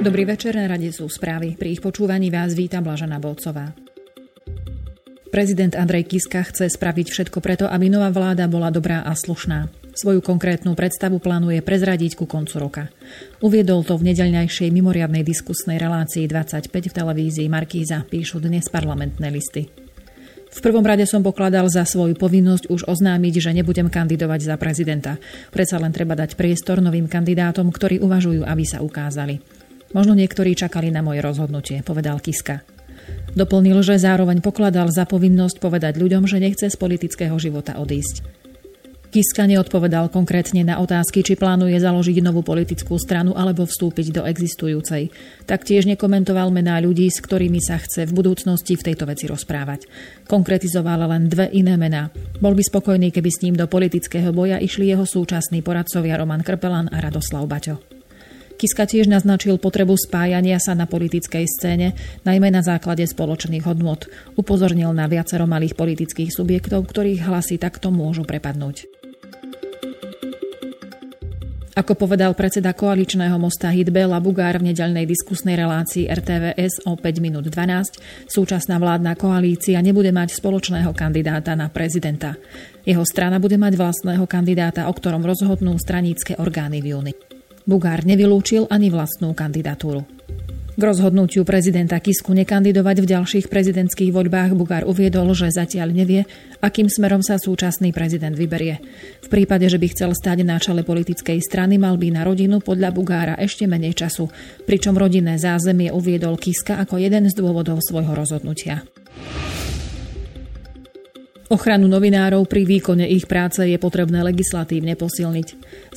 Dobrý večer, na rade sú správy. Pri ich počúvaní vás víta Blažana Bolcová. Prezident Andrej Kiska chce spraviť všetko preto, aby nová vláda bola dobrá a slušná. Svoju konkrétnu predstavu plánuje prezradiť ku koncu roka. Uviedol to v nedeľňajšej mimoriadnej diskusnej relácii 25 v televízii Markíza, píšu dnes parlamentné listy. V prvom rade som pokladal za svoju povinnosť už oznámiť, že nebudem kandidovať za prezidenta. Predsa len treba dať priestor novým kandidátom, ktorí uvažujú, aby sa ukázali. Možno niektorí čakali na moje rozhodnutie, povedal Kiska. Doplnil, že zároveň pokladal za povinnosť povedať ľuďom, že nechce z politického života odísť. Kiska neodpovedal konkrétne na otázky, či plánuje založiť novú politickú stranu alebo vstúpiť do existujúcej. Taktiež nekomentoval mená ľudí, s ktorými sa chce v budúcnosti v tejto veci rozprávať. Konkretizoval len dve iné mená. Bol by spokojný, keby s ním do politického boja išli jeho súčasní poradcovia Roman Krpelan a Radoslav Baťo. Kiska tiež naznačil potrebu spájania sa na politickej scéne, najmä na základe spoločných hodnôt. Upozornil na viacero malých politických subjektov, ktorých hlasy takto môžu prepadnúť. Ako povedal predseda koaličného mosta Hitbela Bugár v nedeľnej diskusnej relácii RTVS o 5 minút 12, súčasná vládna koalícia nebude mať spoločného kandidáta na prezidenta. Jeho strana bude mať vlastného kandidáta, o ktorom rozhodnú stranícke orgány v júni. Bugár nevylúčil ani vlastnú kandidatúru. K rozhodnutiu prezidenta Kisku nekandidovať v ďalších prezidentských voľbách Bugár uviedol, že zatiaľ nevie, akým smerom sa súčasný prezident vyberie. V prípade, že by chcel stať na čele politickej strany, mal by na rodinu podľa Bugára ešte menej času, pričom rodinné zázemie uviedol Kiska ako jeden z dôvodov svojho rozhodnutia. Ochranu novinárov pri výkone ich práce je potrebné legislatívne posilniť.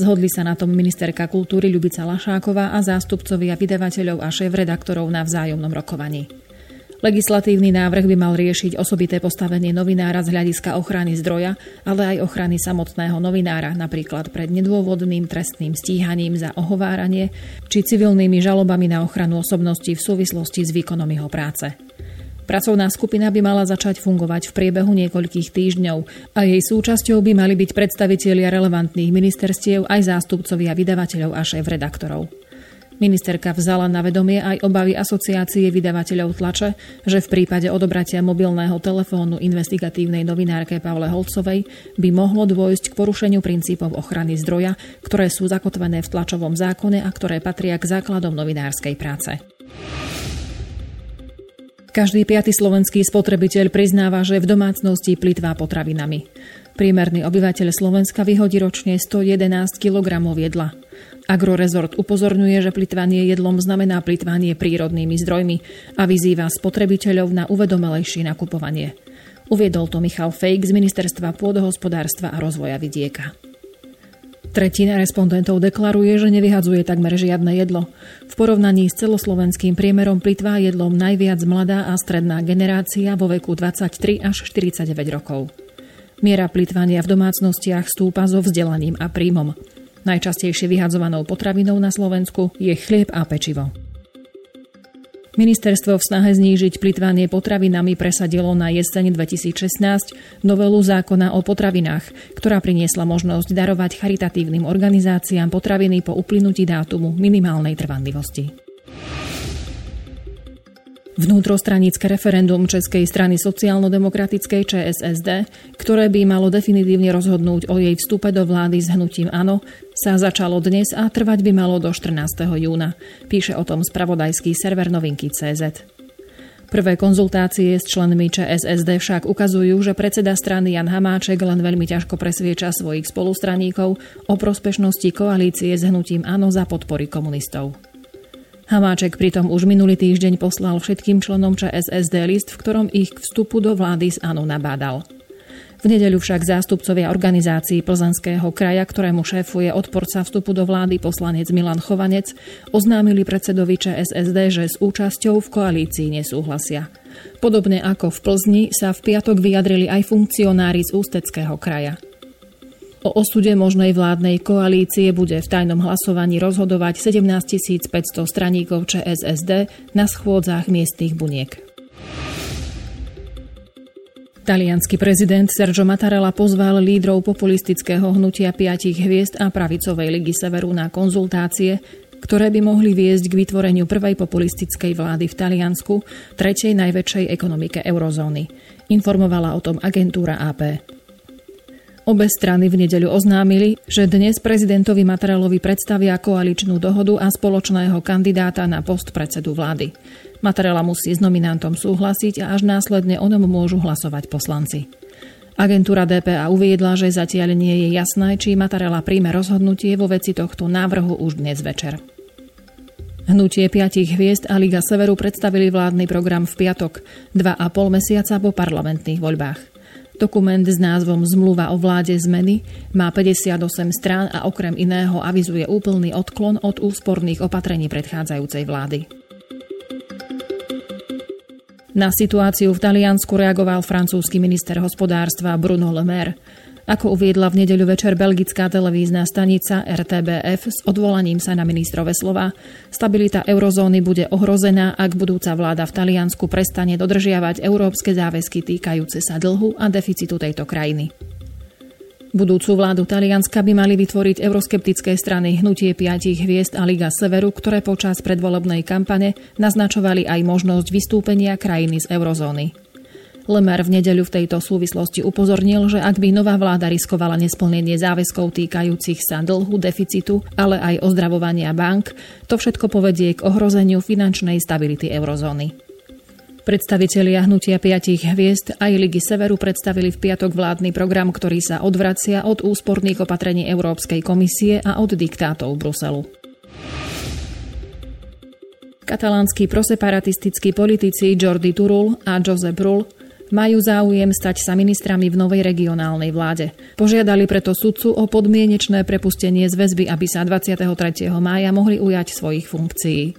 Zhodli sa na tom ministerka kultúry Ľubica Lašáková a zástupcovia vydavateľov a šéf-redaktorov na vzájomnom rokovaní. Legislatívny návrh by mal riešiť osobité postavenie novinára z hľadiska ochrany zdroja, ale aj ochrany samotného novinára, napríklad pred nedôvodným trestným stíhaním za ohováranie či civilnými žalobami na ochranu osobnosti v súvislosti s výkonom jeho práce. Pracovná skupina by mala začať fungovať v priebehu niekoľkých týždňov a jej súčasťou by mali byť predstavitelia relevantných ministerstiev aj zástupcovia vydavateľov a šéf-redaktorov. Ministerka vzala na vedomie aj obavy asociácie vydavateľov tlače, že v prípade odobratia mobilného telefónu investigatívnej novinárke Pavle Holcovej by mohlo dôjsť k porušeniu princípov ochrany zdroja, ktoré sú zakotvené v tlačovom zákone a ktoré patria k základom novinárskej práce. Každý piaty slovenský spotrebiteľ priznáva, že v domácnosti plitvá potravinami. Priemerný obyvateľ Slovenska vyhodí ročne 111 kg jedla. Agrorezort upozorňuje, že plitvanie jedlom znamená plitvanie prírodnými zdrojmi a vyzýva spotrebiteľov na uvedomelejšie nakupovanie. Uviedol to Michal Fejk z Ministerstva pôdohospodárstva a rozvoja vidieka. Tretina respondentov deklaruje, že nevyhadzuje takmer žiadne jedlo. V porovnaní s celoslovenským priemerom plitvá jedlom najviac mladá a stredná generácia vo veku 23 až 49 rokov. Miera plitvania v domácnostiach stúpa so vzdelaním a príjmom. Najčastejšie vyhadzovanou potravinou na Slovensku je chlieb a pečivo. Ministerstvo v snahe znížiť plitvanie potravinami presadilo na jeseň 2016 novelu zákona o potravinách, ktorá priniesla možnosť darovať charitatívnym organizáciám potraviny po uplynutí dátumu minimálnej trvanlivosti. Vnútrostranické referendum Českej strany sociálno-demokratickej ČSSD, ktoré by malo definitívne rozhodnúť o jej vstupe do vlády s hnutím ANO, sa začalo dnes a trvať by malo do 14. júna. Píše o tom spravodajský server novinky CZ. Prvé konzultácie s členmi ČSSD však ukazujú, že predseda strany Jan Hamáček len veľmi ťažko presvieča svojich spolustraníkov o prospešnosti koalície s hnutím ANO za podpory komunistov. Hamáček pritom už minulý týždeň poslal všetkým členom ČSSD list, v ktorom ich k vstupu do vlády z ANO nabádal. V nedeľu však zástupcovia organizácií Plzanského kraja, ktorému šéfuje odporca vstupu do vlády poslanec Milan Chovanec, oznámili predsedovi ČSSD, že s účasťou v koalícii nesúhlasia. Podobne ako v Plzni sa v piatok vyjadrili aj funkcionári z Ústeckého kraja. O osude možnej vládnej koalície bude v tajnom hlasovaní rozhodovať 17 500 straníkov ČSSD na schôdzach miestnych buniek. Talianský prezident Sergio Mattarella pozval lídrov populistického hnutia piatich hviezd a pravicovej ligy Severu na konzultácie, ktoré by mohli viesť k vytvoreniu prvej populistickej vlády v Taliansku, tretej najväčšej ekonomike eurozóny. Informovala o tom agentúra AP. Obe strany v nedeľu oznámili, že dnes prezidentovi Matarelovi predstavia koaličnú dohodu a spoločného kandidáta na post predsedu vlády. Matarela musí s nominantom súhlasiť a až následne o ňom môžu hlasovať poslanci. Agentúra DPA uviedla, že zatiaľ nie je jasné, či Matarela príjme rozhodnutie vo veci tohto návrhu už dnes večer. Hnutie piatich hviezd a Liga Severu predstavili vládny program v piatok, dva a pol mesiaca po parlamentných voľbách. Dokument s názvom Zmluva o vláde zmeny má 58 strán a okrem iného avizuje úplný odklon od úsporných opatrení predchádzajúcej vlády. Na situáciu v Taliansku reagoval francúzsky minister hospodárstva Bruno Le Maire. Ako uviedla v nedeľu večer belgická televízna stanica RTBF s odvolaním sa na ministrové slova, stabilita eurozóny bude ohrozená, ak budúca vláda v Taliansku prestane dodržiavať európske záväzky týkajúce sa dlhu a deficitu tejto krajiny. Budúcu vládu Talianska by mali vytvoriť euroskeptické strany Hnutie piatich hviezd a Liga Severu, ktoré počas predvolebnej kampane naznačovali aj možnosť vystúpenia krajiny z eurozóny. Lemer v nedeľu v tejto súvislosti upozornil, že ak by nová vláda riskovala nesplnenie záväzkov týkajúcich sa dlhu, deficitu, ale aj ozdravovania bank, to všetko povedie k ohrozeniu finančnej stability eurozóny. Predstavitelia hnutia piatich hviezd aj Ligy Severu predstavili v piatok vládny program, ktorý sa odvracia od úsporných opatrení Európskej komisie a od diktátov Bruselu. Katalánsky proseparatistickí politici Jordi Turul a Josep Rull majú záujem stať sa ministrami v novej regionálnej vláde. Požiadali preto sudcu o podmienečné prepustenie z väzby, aby sa 23. mája mohli ujať svojich funkcií.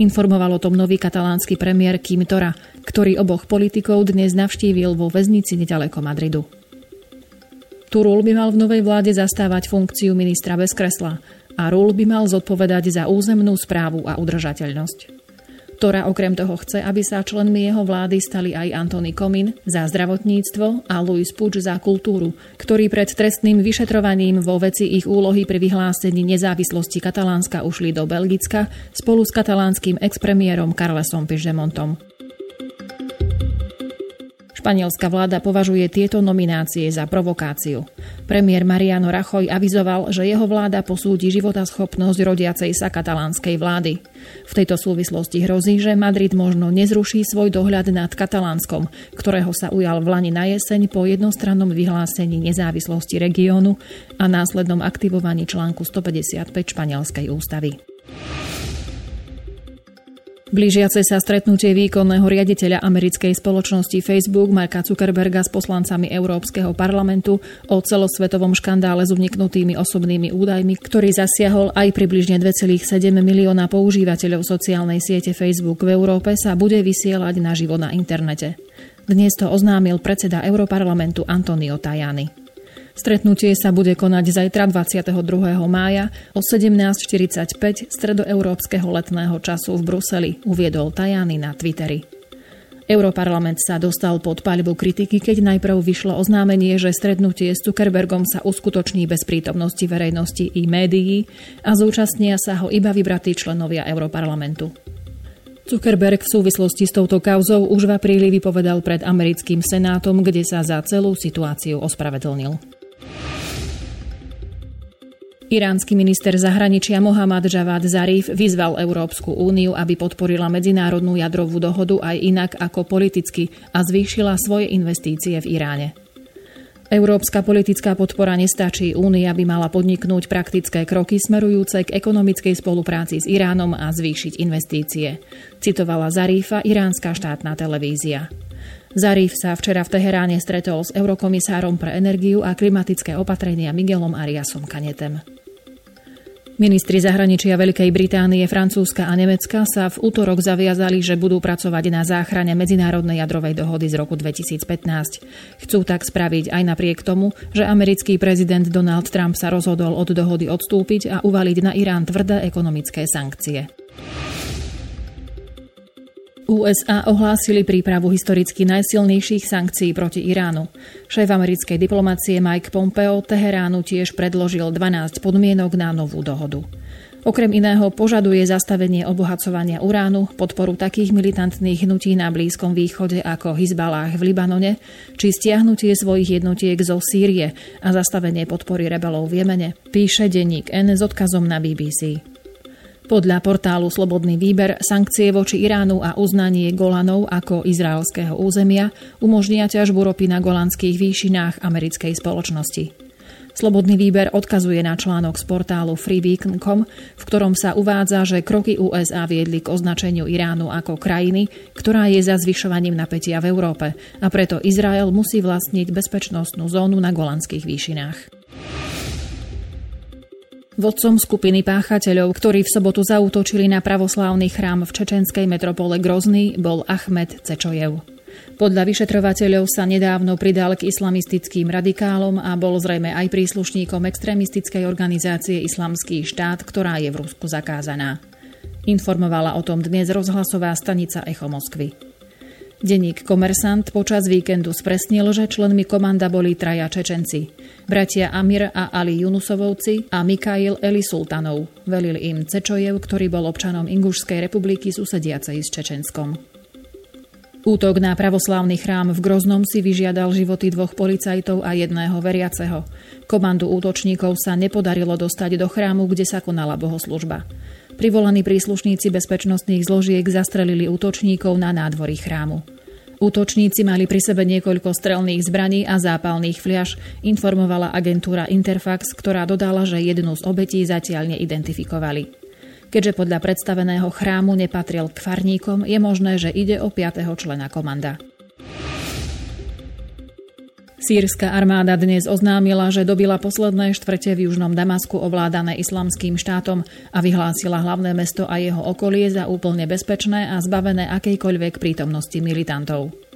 Informoval o tom nový katalánsky premiér Kim Tora, ktorý oboch politikov dnes navštívil vo väznici nedaleko Madridu. Turul by mal v novej vláde zastávať funkciu ministra bez kresla a Rul by mal zodpovedať za územnú správu a udržateľnosť ktorá okrem toho chce, aby sa členmi jeho vlády stali aj Antony Komin za zdravotníctvo a Louis Puč za kultúru, ktorí pred trestným vyšetrovaním vo veci ich úlohy pri vyhlásení nezávislosti Katalánska ušli do Belgicka spolu s katalánskym expremiérom Carlesom Pižemontom. Španielská vláda považuje tieto nominácie za provokáciu. Premiér Mariano Rajoy avizoval, že jeho vláda posúdi životaschopnosť rodiacej sa katalánskej vlády. V tejto súvislosti hrozí, že Madrid možno nezruší svoj dohľad nad Katalánskom, ktorého sa ujal v Lani na jeseň po jednostrannom vyhlásení nezávislosti regiónu a následnom aktivovaní článku 155 španielskej ústavy. Blížiace sa stretnutie výkonného riaditeľa americkej spoločnosti Facebook Marka Zuckerberga s poslancami Európskeho parlamentu o celosvetovom škandále s uniknutými osobnými údajmi, ktorý zasiahol aj približne 2,7 milióna používateľov sociálnej siete Facebook v Európe, sa bude vysielať naživo na internete. Dnes to oznámil predseda Európarlamentu Antonio Tajani. Stretnutie sa bude konať zajtra 22. mája o 17.45 stredoeurópskeho letného času v Bruseli, uviedol Tajany na Twitteri. Europarlament sa dostal pod paľbu kritiky, keď najprv vyšlo oznámenie, že stretnutie s Zuckerbergom sa uskutoční bez prítomnosti verejnosti i médií a zúčastnia sa ho iba vybratí členovia Europarlamentu. Zuckerberg v súvislosti s touto kauzou už v apríli vypovedal pred americkým senátom, kde sa za celú situáciu ospravedlnil. Iránsky minister zahraničia Mohammad Javad Zarif vyzval Európsku úniu, aby podporila medzinárodnú jadrovú dohodu aj inak ako politicky a zvýšila svoje investície v Iráne. Európska politická podpora nestačí. Únia by mala podniknúť praktické kroky smerujúce k ekonomickej spolupráci s Iránom a zvýšiť investície. Citovala Zarífa, iránska štátna televízia. Zarif sa včera v Teheráne stretol s eurokomisárom pre energiu a klimatické opatrenia Miguelom Ariasom Kanetem. Ministri zahraničia Veľkej Británie, Francúzska a Nemecka sa v útorok zaviazali, že budú pracovať na záchrane medzinárodnej jadrovej dohody z roku 2015. Chcú tak spraviť aj napriek tomu, že americký prezident Donald Trump sa rozhodol od dohody odstúpiť a uvaliť na Irán tvrdé ekonomické sankcie. USA ohlásili prípravu historicky najsilnejších sankcií proti Iránu. Šéf americkej diplomácie Mike Pompeo Teheránu tiež predložil 12 podmienok na novú dohodu. Okrem iného požaduje zastavenie obohacovania uránu, podporu takých militantných hnutí na Blízkom východe ako Hizbalách v Libanone, či stiahnutie svojich jednotiek zo Sýrie a zastavenie podpory rebelov v Jemene, píše denník N s odkazom na BBC. Podľa portálu Slobodný výber sankcie voči Iránu a uznanie Golanov ako izraelského územia umožnia ťažbu ropy na golanských výšinách americkej spoločnosti. Slobodný výber odkazuje na článok z portálu freebeacon.com, v ktorom sa uvádza, že kroky USA viedli k označeniu Iránu ako krajiny, ktorá je za zvyšovaním napätia v Európe a preto Izrael musí vlastniť bezpečnostnú zónu na golandských výšinách. Vodcom skupiny páchateľov, ktorí v sobotu zautočili na pravoslávny chrám v čečenskej metropole Grozny, bol Ahmed Cečojev. Podľa vyšetrovateľov sa nedávno pridal k islamistickým radikálom a bol zrejme aj príslušníkom extrémistickej organizácie Islamský štát, ktorá je v Rusku zakázaná. Informovala o tom dnes rozhlasová stanica Echo Moskvy. Denník Komersant počas víkendu spresnil, že členmi komanda boli traja Čečenci. Bratia Amir a Ali Junusovovci a Mikail Eli Sultanov. Velil im Cečojev, ktorý bol občanom Ingušskej republiky susediacej s Čečenskom. Útok na pravoslávny chrám v Groznom si vyžiadal životy dvoch policajtov a jedného veriaceho. Komandu útočníkov sa nepodarilo dostať do chrámu, kde sa konala bohoslužba. Privolaní príslušníci bezpečnostných zložiek zastrelili útočníkov na nádvorí chrámu. Útočníci mali pri sebe niekoľko strelných zbraní a zápalných fliaž, informovala agentúra Interfax, ktorá dodala, že jednu z obetí zatiaľ neidentifikovali. Keďže podľa predstaveného chrámu nepatril k farníkom, je možné, že ide o piatého člena komanda. Sýrska armáda dnes oznámila, že dobila posledné štvrte v južnom Damasku ovládané islamským štátom a vyhlásila hlavné mesto a jeho okolie za úplne bezpečné a zbavené akejkoľvek prítomnosti militantov.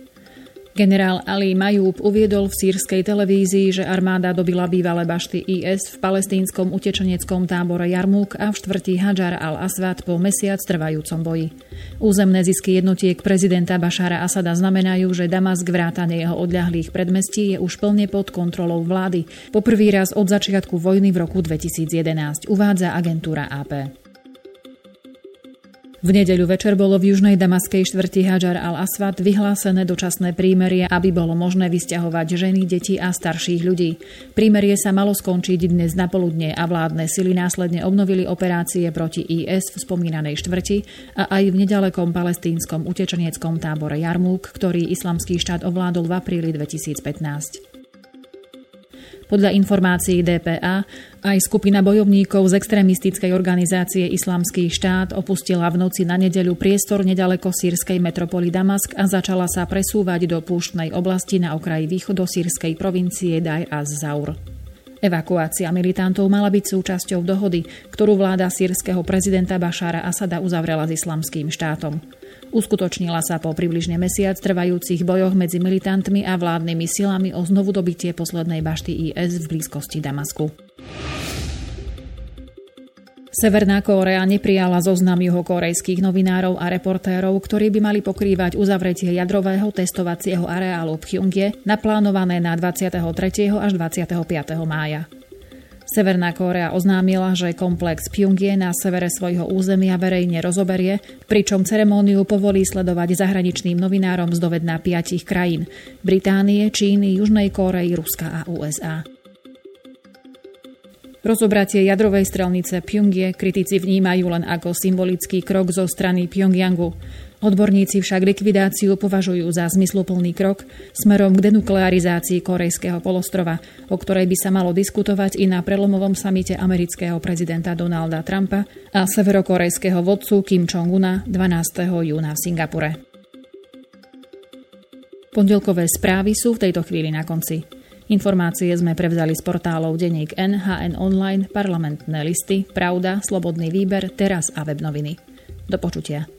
Generál Ali Majúb uviedol v sírskej televízii, že armáda dobila bývalé bašty IS v palestínskom utečeneckom tábore Jarmúk a v štvrtí Hadžar al-Aswad po mesiac trvajúcom boji. Územné zisky jednotiek prezidenta Bašara Asada znamenajú, že Damask vrátane jeho odľahlých predmestí je už plne pod kontrolou vlády. Po prvý raz od začiatku vojny v roku 2011 uvádza agentúra AP. V nedeľu večer bolo v južnej damaskej štvrti Hajar al-Aswad vyhlásené dočasné prímerie, aby bolo možné vysťahovať ženy, deti a starších ľudí. Prímerie sa malo skončiť dnes na poludne a vládne sily následne obnovili operácie proti IS v spomínanej štvrti a aj v nedalekom palestínskom utečeneckom tábore Jarmúk, ktorý islamský štát ovládol v apríli 2015. Podľa informácií DPA aj skupina bojovníkov z extrémistickej organizácie Islamský štát opustila v noci na nedeľu priestor nedaleko sírskej metropoly Damask a začala sa presúvať do púštnej oblasti na okraji východosírskej provincie Daj az-Zaur. Evakuácia militantov mala byť súčasťou dohody, ktorú vláda sírskeho prezidenta Bašára Asada uzavrela s islamským štátom. Uskutočnila sa po približne mesiac trvajúcich bojoch medzi militantmi a vládnymi silami o znovu dobitie poslednej bašty IS v blízkosti Damasku. Severná Kórea neprijala zoznam juhokorejských novinárov a reportérov, ktorí by mali pokrývať uzavretie jadrového testovacieho areálu v Pchjongje, naplánované na 23. až 25. mája. Severná Kórea oznámila, že komplex Pyongyang na severe svojho územia verejne rozoberie, pričom ceremóniu povolí sledovať zahraničným novinárom z dovedná piatich krajín Británie, Číny, Južnej Kórei, Ruska a USA. Rozobratie jadrovej strelnice Pyongyang kritici vnímajú len ako symbolický krok zo strany Pyongyangu. Odborníci však likvidáciu považujú za zmysluplný krok smerom k denuklearizácii korejského polostrova, o ktorej by sa malo diskutovať i na prelomovom samite amerického prezidenta Donalda Trumpa a severokorejského vodcu Kim Jong-una 12. júna v Singapure. Pondelkové správy sú v tejto chvíli na konci. Informácie sme prevzali z portálov Deník NHN Online, parlamentné listy, Pravda, Slobodný výber, Teraz a web noviny. Do počutia.